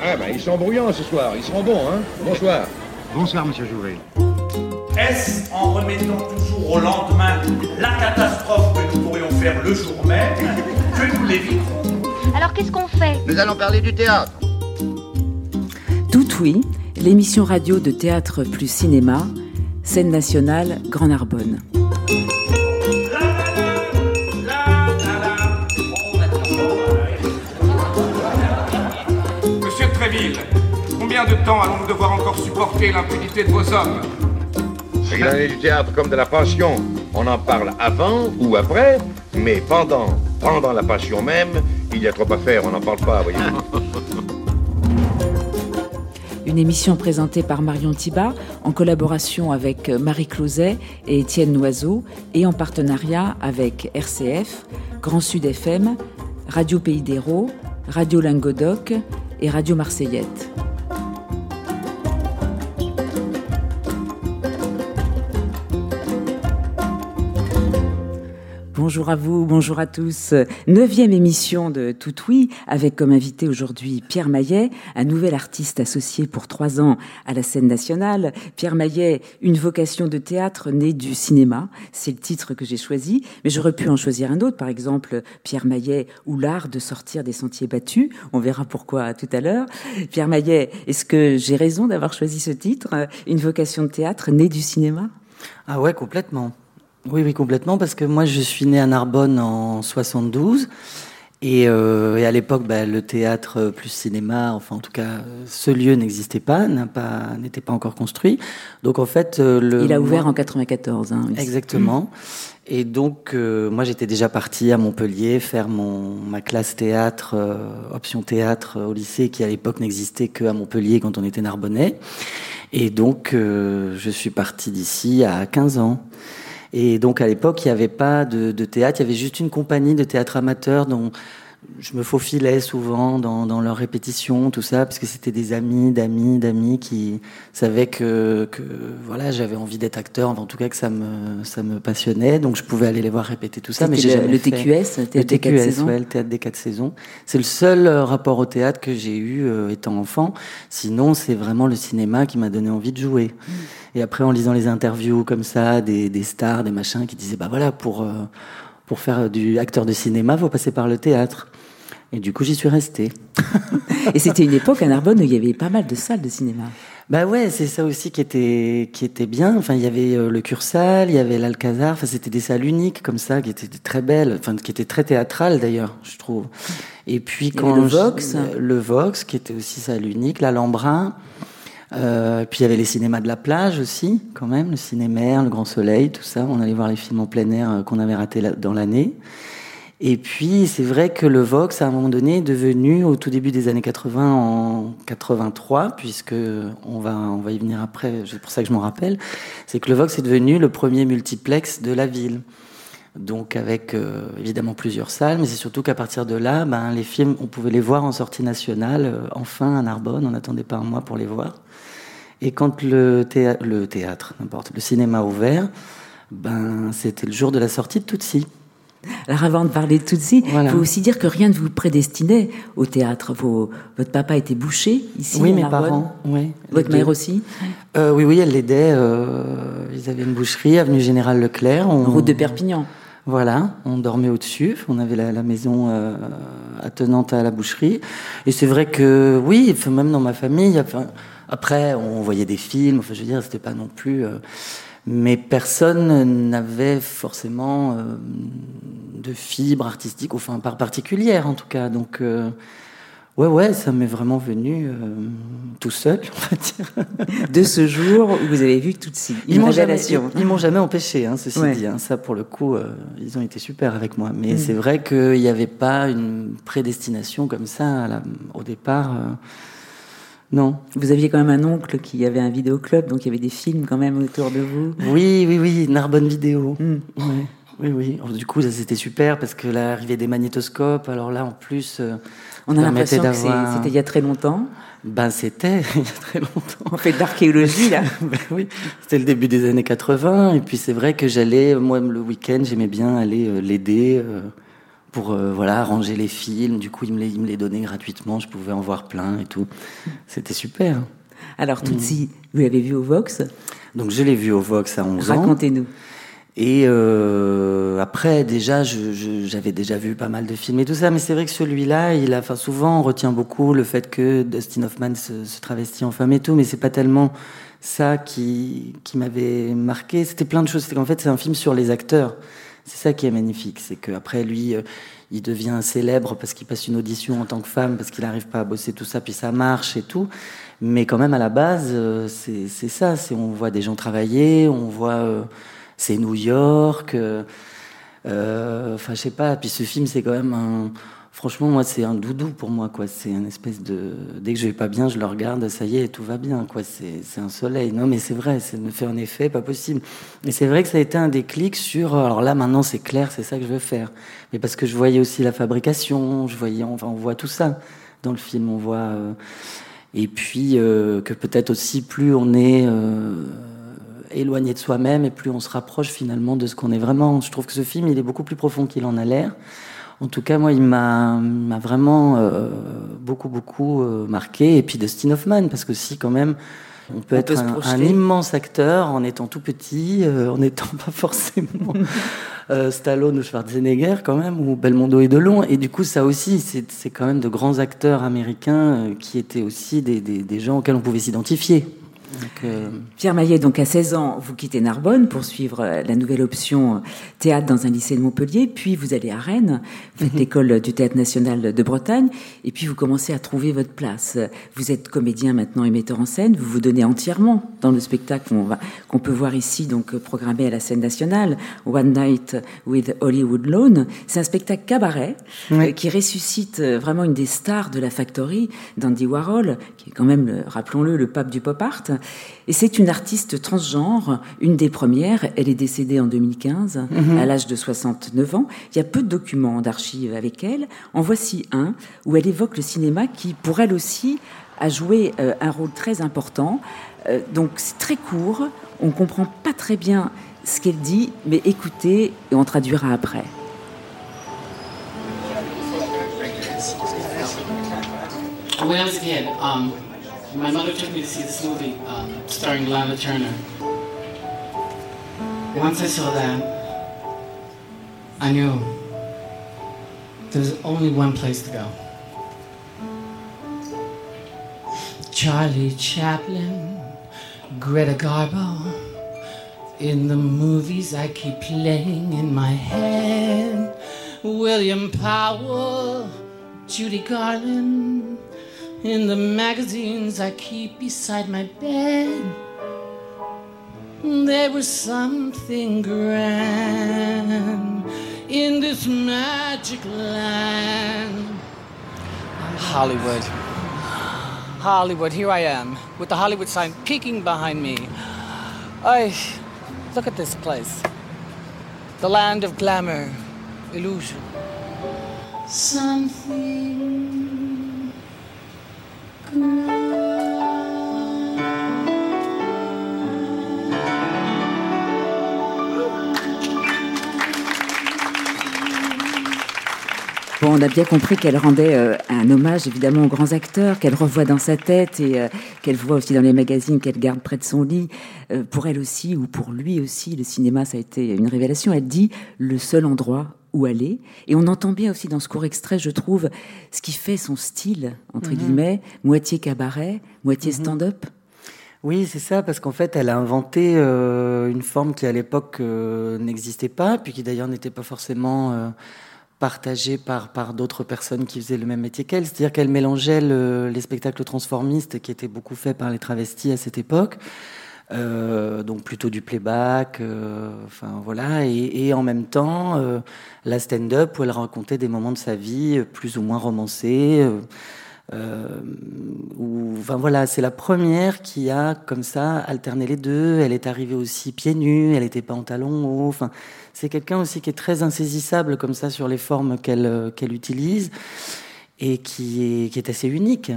Ah ben, ils sont bruyants ce soir, ils seront bons, hein Bonsoir. Bonsoir, monsieur Jouvet. Est-ce en remettant toujours au lendemain la catastrophe que nous pourrions faire le jour même que nous l'éviterons Alors qu'est-ce qu'on fait? Nous allons parler du théâtre. Tout oui, l'émission radio de théâtre plus cinéma, scène nationale Grand Narbonne. Temps allons-nous devoir encore supporter l'impunité de vos hommes Il en est du théâtre comme de la passion. On en parle avant ou après, mais pendant, pendant la passion même, il y a trop à faire, on n'en parle pas, voyez-vous. Une émission présentée par Marion Thibat en collaboration avec Marie Closet et Étienne Noiseau et en partenariat avec RCF, Grand Sud FM, Radio Pays d'Hérault, Radio Lingodoc et Radio Marseillette. Bonjour à vous, bonjour à tous. Neuvième émission de Tout Oui, avec comme invité aujourd'hui Pierre Maillet, un nouvel artiste associé pour trois ans à la scène nationale. Pierre Maillet, une vocation de théâtre née du cinéma, c'est le titre que j'ai choisi, mais j'aurais pu en choisir un autre, par exemple Pierre Maillet ou l'art de sortir des sentiers battus. On verra pourquoi tout à l'heure. Pierre Maillet, est-ce que j'ai raison d'avoir choisi ce titre, une vocation de théâtre née du cinéma? Ah ouais, complètement. Oui, oui, complètement, parce que moi, je suis né à Narbonne en 72. Et, euh, et à l'époque, bah, le théâtre plus cinéma, enfin en tout cas, ce lieu n'existait pas, n'a pas, n'était pas encore construit. Donc en fait, euh, le il a ouvert en 94. Hein, exactement. Et donc euh, moi, j'étais déjà partie à Montpellier faire mon ma classe théâtre, euh, option théâtre au lycée, qui à l'époque n'existait que à Montpellier quand on était narbonnais. Et donc euh, je suis partie d'ici à 15 ans. Et donc à l'époque, il n'y avait pas de, théâtre, il y avait juste une compagnie de théâtre amateur dont je me faufilais souvent dans, dans leurs répétitions, tout ça, parce que c'était des amis, d'amis, d'amis qui savaient que, que voilà, j'avais envie d'être acteur, en tout cas que ça me, ça me passionnait, donc je pouvais aller les voir répéter tout ça. Mais j'ai le, le TQS, le TQS, ouais, le théâtre des quatre saisons. C'est le seul rapport au théâtre que j'ai eu euh, étant enfant. Sinon, c'est vraiment le cinéma qui m'a donné envie de jouer. Mmh. Et après, en lisant les interviews comme ça, des, des stars, des machins, qui disaient, bah voilà, pour, euh, pour faire du acteur de cinéma, faut passer par le théâtre. Et du coup, j'y suis restée. Et c'était une époque à Narbonne où il y avait pas mal de salles de cinéma. Bah ouais, c'est ça aussi qui était qui était bien. Enfin, il y avait euh, le Cursal, il y avait l'Alcazar. Enfin, c'était des salles uniques comme ça, qui étaient très belles, enfin qui étaient très théâtrales d'ailleurs, je trouve. Et puis quand le Vox, je, le Vox, qui était aussi salle unique, l'Alhambra. Euh, puis il y avait les cinémas de la plage aussi, quand même, le cinéma, le Grand Soleil, tout ça. On allait voir les films en plein air euh, qu'on avait ratés dans l'année. Et puis, c'est vrai que le Vox, à un moment donné, est devenu, au tout début des années 80, en 83, puisque on va, on va y venir après, c'est pour ça que je m'en rappelle, c'est que le Vox est devenu le premier multiplex de la ville. Donc avec euh, évidemment plusieurs salles, mais c'est surtout qu'à partir de là, ben, les films, on pouvait les voir en sortie nationale, euh, enfin à Narbonne, on n'attendait pas un mois pour les voir. Et quand le, théâ le théâtre, n'importe, le cinéma a ouvert, ben, c'était le jour de la sortie de Tutsi. Alors avant de parler de Tutsi, il Voilà. faut aussi dire que rien ne vous prédestinait au théâtre. Vos, votre papa était boucher ici Oui, mes Narbonne. parents, oui. Votre mère aussi Euh, oui, oui, elle l'aidait. Ils avaient une boucherie, avenue Général Leclerc. On, Route de Perpignan. Voilà, on dormait au-dessus. On avait la, la maison euh, attenante à la boucherie. Et c'est vrai que, oui, même dans ma famille, après, on voyait des films. Enfin, je veux dire, c'était pas non plus. euh, mais personne n'avait forcément euh, de fibre artistique, enfin, par particulière en tout cas. Donc. Ouais, ouais, ça m'est vraiment venu euh, tout seul, on va dire. De ce jour où vous avez vu Tutsi. Ils Une m'ont jamais, ils, ils m'ont jamais empêché, hein, ceci Ouais. dit. Hein, ça, pour le coup, euh, ils ont été super avec moi. Mais Mm. c'est vrai qu'il n'y avait pas une prédestination comme ça à la- au départ. euh, non. Vous aviez quand même un oncle qui avait un vidéoclub, donc il y avait des films quand même autour de vous. Oui, oui, oui, Narbonne Vidéo. Mm. Ouais. Oui, oui. Du coup, ça c'était super parce que l'arrivée des magnétoscopes, alors là, en plus, On a l'impression que c'était il y a très longtemps. Ben, c'était il y a très longtemps. On fait de l'archéologie là. Ben oui, c'était le début des années 80. Et puis c'est vrai que j'allais, moi le week-end, j'aimais bien aller euh, l'aider. euh, pour voilà ranger les films. Du coup, il me les, il me les donnait gratuitement. Je pouvais en voir plein et tout. C'était super. Alors, Tutsi, vous l'avez vu au Vox? Donc, je l'ai vu au Vox à 11 ans. Racontez-nous. Et euh, après, déjà, j'avais déjà vu pas mal de films et tout ça, mais c'est vrai que celui-là, il a, enfin, souvent, on retient beaucoup le fait que Dustin Hoffman se, se travestit en femme et tout, mais c'est pas tellement ça qui, qui m'avait marqué. C'était plein de choses. C'est qu'en fait, c'est un film sur les acteurs. C'est ça qui est magnifique. C'est qu'après, lui, euh, il devient célèbre parce qu'il passe une audition en tant que femme, parce qu'il n'arrive pas à bosser tout ça, puis ça marche et tout. Mais quand même, à la base, euh, c'est ça. On voit des gens travailler, on voit c'est New York. Euh, euh, enfin, je sais pas. Puis ce film, c'est quand même un. Franchement, moi, c'est un doudou pour moi, quoi. C'est un espèce de. Dès que je vais pas bien, je le regarde, ça y est, tout va bien, quoi. C'est un soleil. Non, mais c'est vrai, ça me fait un effet pas possible. Et c'est vrai que ça a été un déclic sur. Alors là, maintenant, c'est clair, c'est ça que je veux faire. Mais parce que je voyais aussi la fabrication, je voyais. Enfin, on voit tout ça dans le film. On voit. Euh, et puis que peut-être aussi plus on est éloigné de soi-même et plus on se rapproche finalement de ce qu'on est vraiment. Je trouve que ce film, il est beaucoup plus profond qu'il en a l'air. En tout cas, moi, il m'a vraiment euh, beaucoup, beaucoup euh, marqué. Et puis Dustin Hoffman, parce que si, quand même, on peut être un, immense acteur en étant tout petit, euh, en n'étant pas forcément Stallone ou Schwarzenegger, quand même, ou Belmondo et Delon. Et du coup, ça aussi, c'est quand même de grands acteurs américains qui étaient aussi des, des, des gens auxquels on pouvait s'identifier. Euh, Pierre Maillet, donc à 16 ans, vous quittez Narbonne pour suivre euh, la nouvelle option euh, théâtre dans un lycée de Montpellier, puis vous allez à Rennes, vous faites mhm. l'école du théâtre national de Bretagne, et puis vous commencez à trouver votre place. Vous êtes comédien maintenant et metteur en scène, vous vous donnez entièrement dans le spectacle qu'on peut voir ici, donc programmé à la scène nationale, One Night with Hollywood Lawn. C'est un spectacle cabaret qui ressuscite vraiment une des stars de la Factory, d'Andy Warhol, qui est quand même, rappelons-le, le pape du pop art. Et c'est une artiste transgenre, une des premières. Elle est décédée en 2015, mhm. à l'âge de 69 ans. Il y a peu de documents d'archives avec elle. En voici un où elle évoque le cinéma qui, pour elle aussi, a joué euh, un rôle très important. Euh, donc c'est très court, on comprend pas très bien ce qu'elle dit, mais écoutez et on traduira après. Um, My mother took me to see this movie um, starring Lana Turner. Once I saw that, I knew there was only one place to go. Charlie Chaplin, Greta Garbo. In the movies I keep playing in my head. William Powell, Judy Garland. In the magazines I keep beside my bed. There was something grand in this magic land. Hollywood. Hollywood, here I am, with the Hollywood sign peeking behind me. I look at this place. The land of glamour, illusion. Something Mm-hmm. Bon, on a bien compris qu'elle rendait euh, un hommage évidemment aux grands acteurs, qu'elle revoit dans sa tête et euh, qu'elle voit aussi dans les magazines, qu'elle garde près de son lit. Euh, pour elle aussi, ou pour lui aussi, le cinéma, ça a été une révélation. Elle dit le seul endroit où aller. Et on entend bien aussi dans ce court extrait, je trouve, ce qui fait son style, entre mhm. guillemets, moitié cabaret, moitié mhm. stand-up. Oui, c'est ça, parce qu'en fait, elle a inventé une forme qui à l'époque n'existait pas, puis qui d'ailleurs n'était pas forcément partagée par, par d'autres personnes qui faisaient le même métier qu'elle. C'est-à-dire qu'elle mélangeait les spectacles transformistes qui étaient beaucoup faits par les travestis à cette époque. Euh, donc plutôt du playback, euh, enfin voilà, et, en même temps euh, la stand-up où elle racontait des moments de sa vie plus ou moins romancés. Où, enfin voilà, c'est la première qui a comme ça alterné les deux. Elle est arrivée aussi pieds nus, elle n'était pas en talons. Enfin, c'est quelqu'un aussi qui est très insaisissable comme ça sur les formes qu'elle qu'elle utilise et qui est, qui est assez unique.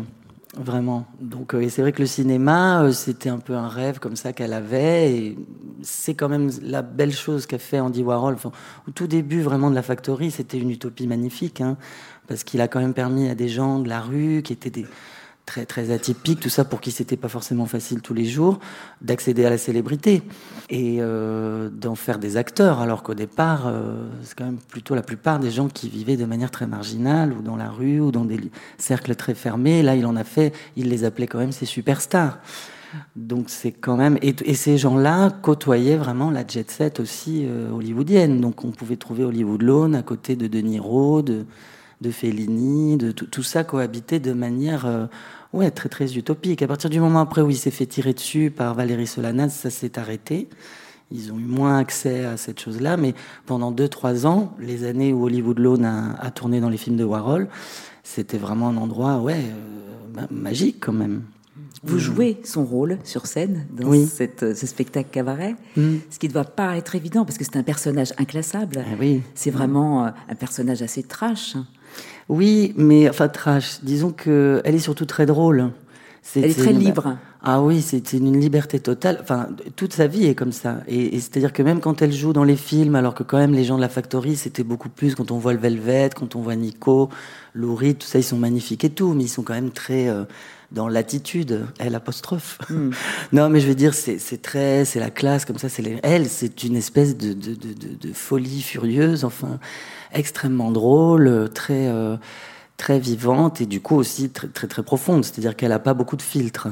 Vraiment. Donc, et c'est vrai que le cinéma, c'était un peu un rêve comme ça qu'elle avait. Et c'est quand même la belle chose qu'a fait Andy Warhol. au tout début, vraiment, de la Factory, c'était une utopie magnifique. Hein, parce qu'il a quand même permis à des gens de la rue qui étaient des très très atypiques, tout ça pour qui c'était pas forcément facile tous les jours, d'accéder à la célébrité et euh, d'en faire des acteurs, alors qu'au départ, euh, c'est quand même plutôt la plupart des gens qui vivaient de manière très marginale ou dans la rue ou dans des cercles très fermés. Là, il en a fait, il les appelait quand même ses superstars. Donc c'est quand même et, ces gens-là côtoyaient vraiment la jet set aussi euh, hollywoodienne. Donc on pouvait trouver Hollywood Lawn à côté de De Niro, de de Fellini, de tout, ça cohabitait de manière ouais, très très utopique. À partir du moment après où il s'est fait tirer dessus par Valérie Solanas, ça s'est arrêté. Ils ont eu moins accès à cette chose-là, mais pendant 2-3 ans, les années où Hollywood Lawn a, tourné dans les films de Warhol, c'était vraiment un endroit ouais, euh, magique quand même. Vous jouez son rôle sur scène dans cette, ce spectacle cabaret, mm. ce qui ne doit pas être évident parce que c'est un personnage inclassable. Ah oui. C'est vraiment euh, un personnage assez trash. Oui, mais enfin trash. Disons que elle est surtout très drôle. elle est très libre. Ah oui, c'est une liberté totale. Enfin, toute sa vie est comme ça. Et, c'est-à-dire que même quand elle joue dans les films, alors que quand même les gens de la Factory, c'était beaucoup plus quand on voit le Velvet, quand on voit Nico, Laurie, tout ça, ils sont magnifiques et tout, mais ils sont quand même très euh, dans l'attitude. Elle apostrophe. Hmm. non, mais je veux dire, c'est très, c'est la classe comme ça. C'est elle, c'est une espèce de, de, de, de, folie furieuse. Enfin extrêmement drôle, très, euh, très vivante et du coup aussi très, très, très profonde. C'est-à-dire qu'elle n'a pas beaucoup de filtres.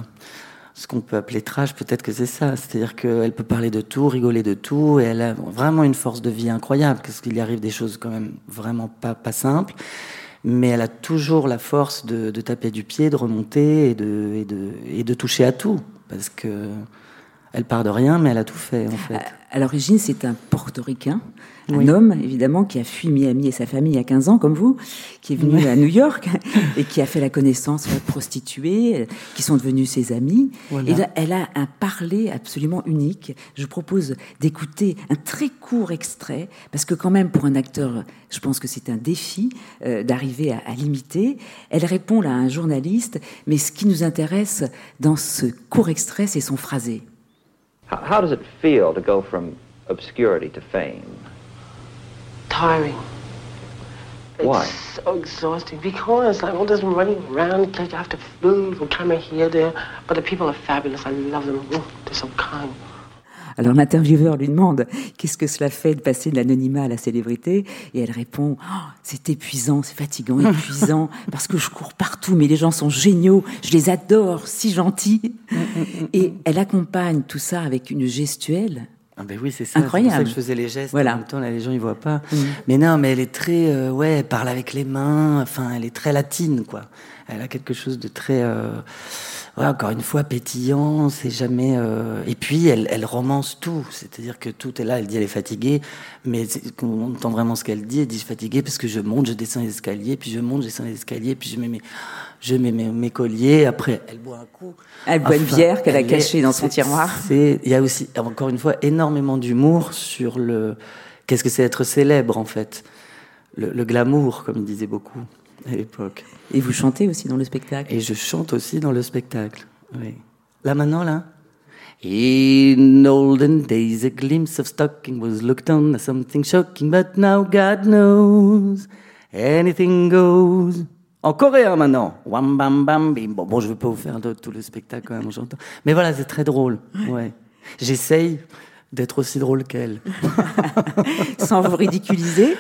Ce qu'on peut appeler trash, peut-être que c'est ça. C'est-à-dire qu'elle peut parler de tout, rigoler de tout, et elle a vraiment une force de vie incroyable, parce qu'il y arrive des choses quand même vraiment pas, pas simples. Mais elle a toujours la force de, taper du pied, de remonter et de, et de, et de toucher à tout. Parce que elle part de rien, mais elle a tout fait, en fait. À l'origine, c'est un portoricain un homme, évidemment, qui a fui Miami et sa famille il y a 15 ans, comme vous, qui est venu à New York et qui a fait la connaissance de prostituées, qui sont devenues ses amies. Et elle a un parler absolument unique. Je propose d'écouter un très court extrait, parce que quand même, pour un acteur, je pense que c'est un défi euh, d'arriver à, l'imiter. Elle répond là à un journaliste, mais ce qui nous intéresse dans ce court extrait, c'est son phrasé. How does it feel to go from obscurity to fame? tiring. Why? It's so exhausting because all this running around, to move or camera here, there. But the people are fabulous. I love them. Oh, they're so kind. Alors l'intervieweur lui demande qu'est-ce que cela fait de passer de l'anonymat à la célébrité? Et elle répond oh, c'est épuisant, c'est fatigant, épuisant parce que je cours partout mais les gens sont géniaux, je les adore, si gentils. et elle accompagne tout ça avec une gestuelle ah ben oui, c'est ça. Incroyable. C'est pour ça que je faisais les gestes. Voilà. En même temps, là, les gens ils voient pas. Mm. Mais non, mais elle est très, euh, ouais, elle parle avec les mains. Enfin, elle est très latine, quoi. Elle a quelque chose de très, euh, ouais, encore une fois, pétillant. C'est jamais. Euh... Et puis, elle, elle romance tout. C'est-à-dire que tout est là. Elle dit elle est fatiguée, mais on entend vraiment ce qu'elle dit. Elle dit je suis fatiguée parce que je monte, je descends les escaliers, puis je monte, je descends les escaliers, puis je mets mes je mets mes, colliers, après elle boit un coup. Elle boit une bière qu'elle a cachée dans son tiroir. Il y a aussi, encore une fois, énormément d'humour sur le... Qu'est-ce que c'est être célèbre, en fait le, glamour, comme il disait beaucoup à l'époque. Et vous chantez aussi dans le spectacle Et je chante aussi dans le spectacle, oui. Là maintenant, là? In olden days, a glimpse of stocking was looked on as something shocking, but now God knows anything goes. En coréen maintenant. Wam bam bam bim. Bon, bon je ne vais pas vous faire tout le spectacle quand même, j'entends. Mais voilà, c'est très drôle. Ouais. J'essaye d'être aussi drôle qu'elle. Sans vous ridiculiser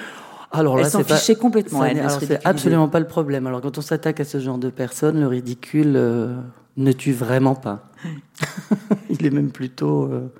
alors là, c'est pas, complètement. c'est absolument pas le problème. Alors quand on s'attaque à ce genre de personnes, le ridicule euh, ne tue vraiment pas. Il est même plutôt euh,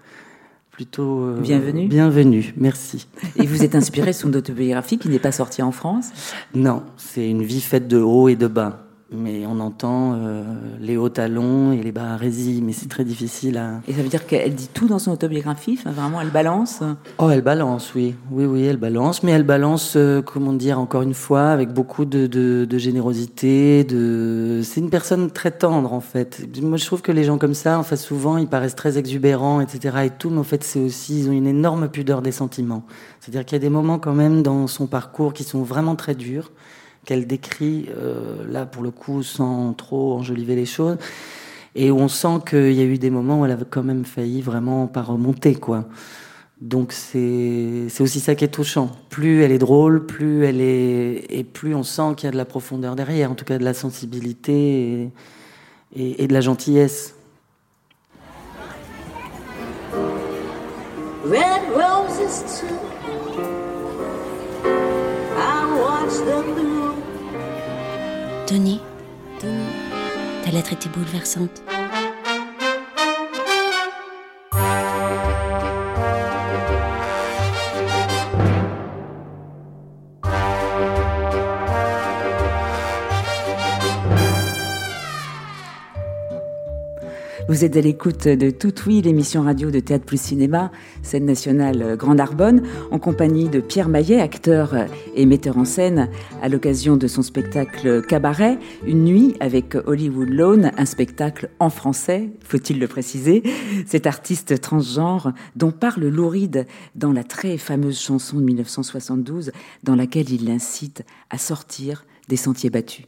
plutôt euh, bienvenue. Bienvenue, merci. Et vous êtes inspiré sur une autobiographie qui n'est pas sortie en France? Non, c'est une vie faite de haut et de bas mais on entend euh, les hauts talons et les bas hérésies, mais c'est très difficile à... Et ça veut dire qu'elle dit tout dans son autobiographie Vraiment, elle balance Oh, elle balance, oui. Oui, oui, elle balance, mais elle balance, euh, comment dire, encore une fois, avec beaucoup de, de, de générosité. De... C'est une personne très tendre, en fait. Moi, je trouve que les gens comme ça, enfin, souvent, ils paraissent très exubérants, etc. et tout, mais en fait, c'est aussi, ils ont une énorme pudeur des sentiments. C'est-à-dire qu'il y a des moments, quand même, dans son parcours qui sont vraiment très durs qu'elle décrit, là pour le coup, sans trop enjoliver les choses, et où on sent qu'il y a eu des moments où elle avait quand même failli vraiment pas remonter, quoi. Donc c'est aussi ça qui est touchant. Plus elle est drôle, plus elle est et plus on sent qu'il y a de la profondeur derrière, en tout cas de la sensibilité et, de la gentillesse. Red roses too. Tony, Tony, ta lettre était bouleversante. Vous êtes à l'écoute de Tout Oui, l'émission radio de Théâtre Plus Cinéma, scène nationale Grande Arbonne, en compagnie de Pierre Maillet, acteur et metteur en scène, à l'occasion de son spectacle Cabaret, Une nuit avec Hollywood Lawn, un spectacle en français, faut-il le préciser. Cet artiste transgenre dont parle Louride dans la très fameuse chanson de 1972, dans laquelle il l'incite à sortir des sentiers battus.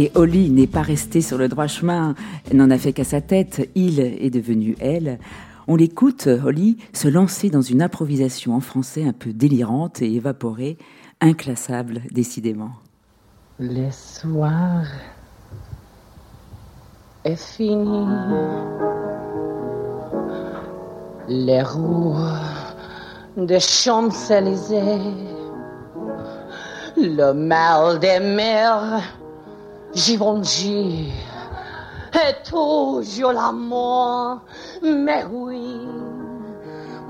Et Holly n'est pas restée sur le droit chemin, n'en a fait qu'à sa tête, il est devenu elle. On l'écoute, Holly, se lancer dans une improvisation en français un peu délirante et évaporée, inclassable décidément. Le soir est fini. Les roues de Champs-Élysées, le mal des mers, Givenchy, et toujours l'amour, mais oui.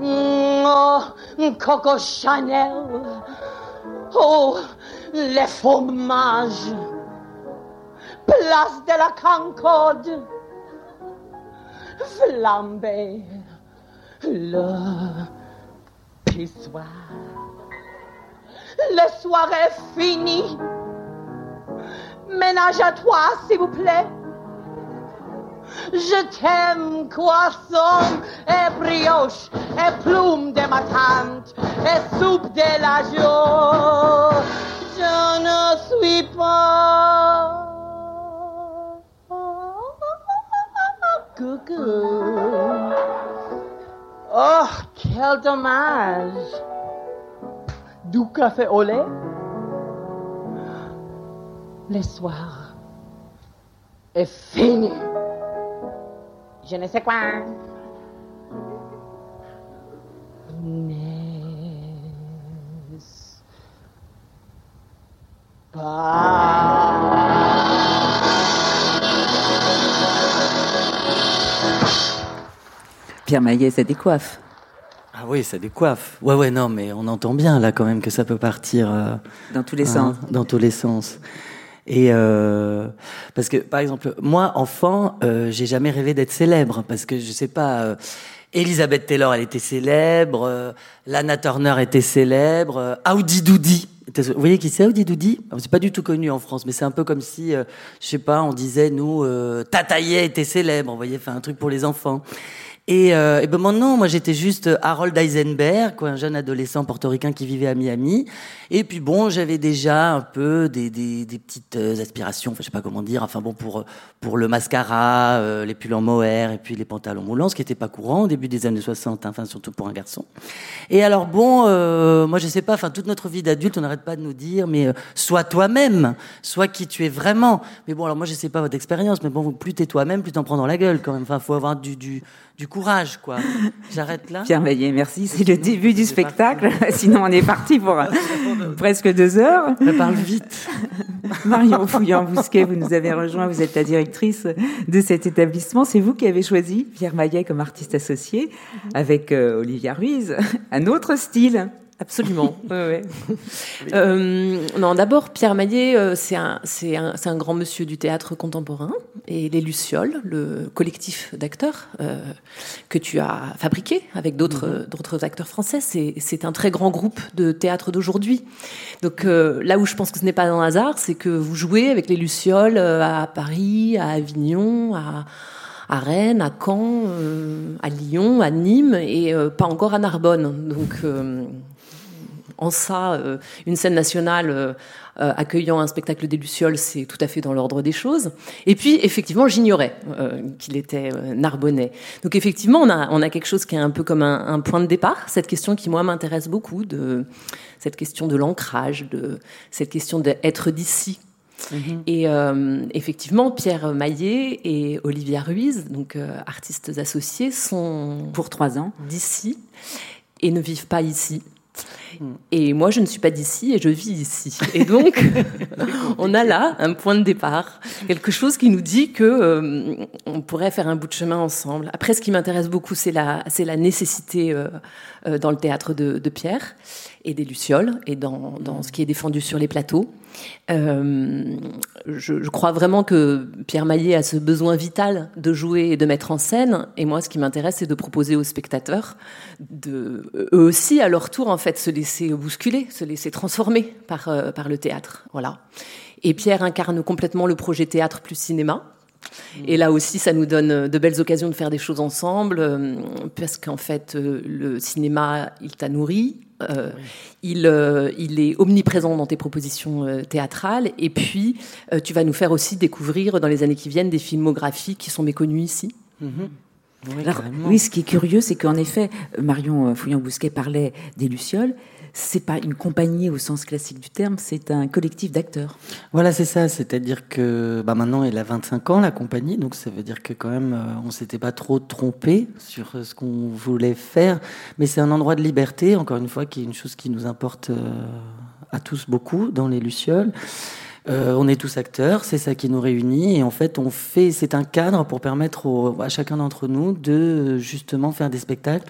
Oh, Coco Chanel, oh, les fromages, place de la Concorde, flambé, le pissoir. Le soir est fini. Ménage à toi, s'il vous plaît. Je t'aime, croissant et brioche, et plume de ma tante, et soupe de la joie. Je ne suis pas. Coucou. Oh, quel dommage. Du café au lait? Le soir est fini. Je ne sais quoi. Pierre Maillet, ça décoiffe. Ah oui, ça décoiffe. Ouais, ouais, non, mais on entend bien là quand même que ça peut partir euh, dans tous les hein, sens. Dans tous les sens. Et euh, parce que, par exemple, moi, enfant, euh, j'ai jamais rêvé d'être célèbre parce que je sais pas. Elisabeth Taylor, elle était célèbre. Lana Turner était célèbre. Audi Doudi. Vous voyez qui c'est Audi Doudi? C'est pas du tout connu en France, mais c'est un peu comme si, je sais pas, on disait nous, Tataillet était célèbre. Vous voyez, enfin un truc pour les enfants. Et, euh, et ben maintenant, moi j'étais juste Harold Eisenberg, quoi, un jeune adolescent portoricain qui vivait à Miami. Et puis bon, j'avais déjà un peu des, petites euh, aspirations, enfin, je sais pas comment dire, enfin bon pour pour le mascara, euh, les pulls en mohair et puis les pantalons moulants, ce qui n'était pas courant au début des années 60, hein, enfin surtout pour un garçon. Et alors bon, euh, moi je sais pas, enfin toute notre vie d'adulte, on n'arrête pas de nous dire, mais sois toi-même, sois qui tu es vraiment. Mais bon, alors moi je sais pas votre expérience, mais bon, plus t'es toi-même, plus t'en prends dans la gueule quand même. Enfin, faut avoir du, du du courage, quoi. J'arrête là. Pierre Maillet, merci. C'est le début du spectacle. Sinon, on est parti pour presque deux heures. Je parle vite. Marion Fouillant-Bousquet, vous nous avez rejoint. Vous êtes la directrice de cet établissement. C'est vous qui avez choisi Pierre Maillet comme artiste associé avec euh, Olivia Ruiz. Un autre style. Absolument. Euh, non, d'abord, Pierre Maillet, euh, c'est un, un, un, grand monsieur du théâtre contemporain. Et les Lucioles, le collectif d'acteurs euh, que tu as fabriqué avec d'autres mm-hmm. d'autres acteurs français, c'est un très grand groupe de théâtre d'aujourd'hui. Donc là où je pense que ce n'est pas un hasard, c'est que vous jouez avec les Lucioles à Paris, à Avignon, à à Rennes, à Caen, à Lyon, à Nîmes et pas encore à Narbonne. Donc en ça, euh, une scène nationale euh, euh, accueillant un spectacle des Lucioles, c'est tout à fait dans l'ordre des choses. Et puis, effectivement, j'ignorais qu'il était narbonnais. Donc, effectivement, on a, on a quelque chose qui est un peu comme un, point de départ. Cette question qui, moi, m'intéresse beaucoup, de cette question de l'ancrage, de cette question d'être d'ici. Mm-hmm. Et effectivement, Pierre Maillet et Olivia Ruiz, donc artistes associés, sont pour trois ans d'ici et ne vivent pas ici. Et moi, je ne suis pas d'ici et je vis ici. Et donc, on a là un point de départ, quelque chose qui nous dit que euh, on pourrait faire un bout de chemin ensemble. Après, ce qui m'intéresse beaucoup, c'est la, c'est la nécessité euh, euh, dans le théâtre de, de, Pierre et des Lucioles et dans, dans, ce qui est défendu sur les plateaux. Euh, je, crois vraiment que Pierre Maillet a ce besoin vital de jouer et de mettre en scène. Et moi, ce qui m'intéresse, c'est de proposer aux spectateurs de eux aussi, à leur tour, en fait, se laisser bousculer, se laisser transformer par, euh, par le théâtre. Voilà. Et Pierre incarne complètement le projet théâtre plus cinéma. Et là aussi, ça nous donne de belles occasions de faire des choses ensemble, euh, parce qu'en fait, le cinéma, il t'a nourri, euh, il, euh, il, est omniprésent dans tes propositions euh, théâtrales. Et puis, tu vas nous faire aussi découvrir dans les années qui viennent des filmographies qui sont méconnues ici. Mm-hmm. Oui, oui, ce qui est curieux, c'est qu'en effet, Marion Fouillant-Bousquet parlait des Lucioles c'est pas une compagnie au sens classique du terme, c'est un collectif d'acteurs. Voilà, c'est ça. C'est-à-dire que bah maintenant, elle a 25 ans, la compagnie, donc ça veut dire que quand même, euh, on s'était pas trop trompé sur ce qu'on voulait faire. Mais c'est un endroit de liberté, encore une fois, qui est une chose qui nous importe euh, à tous beaucoup dans les Lucioles. Euh, on est tous acteurs, c'est ça qui nous réunit, et en fait, on fait, c'est un cadre pour permettre à chacun d'entre nous de justement faire des spectacles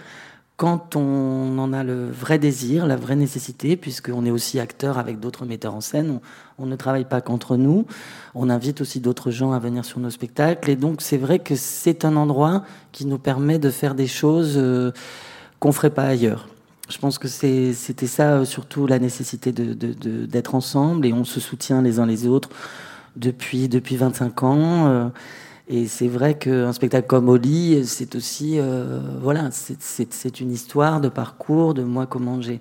quand on en a le vrai désir, la vraie nécessité, puisqu'on est aussi acteur avec d'autres metteurs en scène, on, ne travaille pas qu'entre nous, on invite aussi d'autres gens à venir sur nos spectacles, et donc c'est vrai que c'est un endroit qui nous permet de faire des choses euh, qu'on ferait pas ailleurs. Je pense que c'était ça euh, surtout la nécessité d'être ensemble, et on se soutient les uns les autres depuis, depuis 25 ans. Euh, et c'est vrai qu'un spectacle comme Oli, c'est aussi, euh, voilà, c'est une histoire de parcours, de moi comment j'ai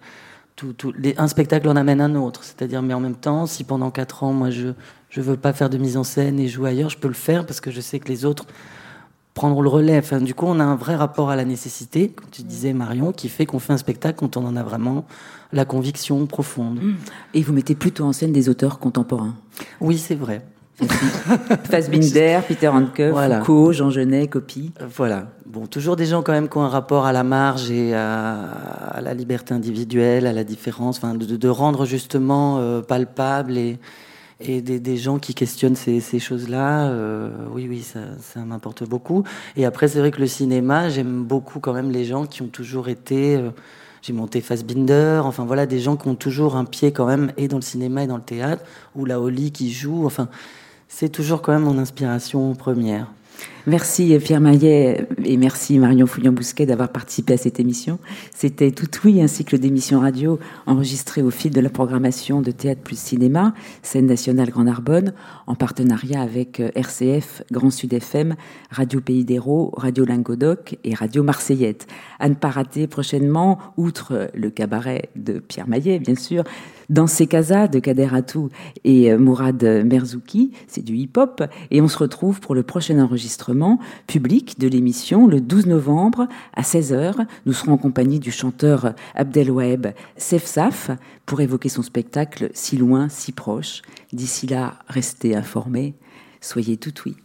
tout, tout un spectacle en amène un autre. C'est-à-dire, mais en même temps, si pendant quatre ans, moi, je je veux pas faire de mise en scène et jouer ailleurs, je peux le faire parce que je sais que les autres prendront le relais. Enfin, du coup, on a un vrai rapport à la nécessité, comme tu disais Marion, qui fait qu'on fait un spectacle quand on en a vraiment la conviction profonde. Et vous mettez plutôt en scène des auteurs contemporains? Oui, c'est vrai. Fassbinder, Peter Handke, voilà. Foucault, Jean Genet, Copy. Euh, voilà. Bon, toujours des gens quand même qui ont un rapport à la marge et à, la liberté individuelle, à la différence, enfin, de, rendre justement euh, palpable et, et des, gens qui questionnent ces, choses-là. Euh, oui, oui, ça, ça m'importe beaucoup. Et après, c'est vrai que le cinéma, j'aime beaucoup quand même les gens qui ont toujours été j'ai monté Fassbinder, enfin voilà, des gens qui ont toujours un pied quand même et dans le cinéma et dans le théâtre, ou la Oli qui joue, enfin c'est toujours quand même mon inspiration première. Merci Pierre Maillet et merci Marion Fouillon-Bousquet d'avoir participé à cette émission. C'était Tout Oui, un cycle d'émissions radio enregistré au fil de la programmation de Théâtre plus Cinéma, scène nationale Grand Narbonne, en partenariat avec euh, RCF, Grand Sud FM, Radio Pays d'Hérault, Radio Lingodoc et Radio Marseillette. À ne pas rater prochainement, outre le cabaret de Pierre Maillet, bien sûr, dans ces casas de Kader Atou et euh, Mourad Merzouki, c'est du hip-hop, et on se retrouve pour le prochain enregistrement public de l'émission le 12 novembre à 16h. Nous serons en compagnie du chanteur Abdelwaheb Sefsaf pour évoquer son spectacle Si loin, si proche. D'ici là, restez informés, soyez tout oui.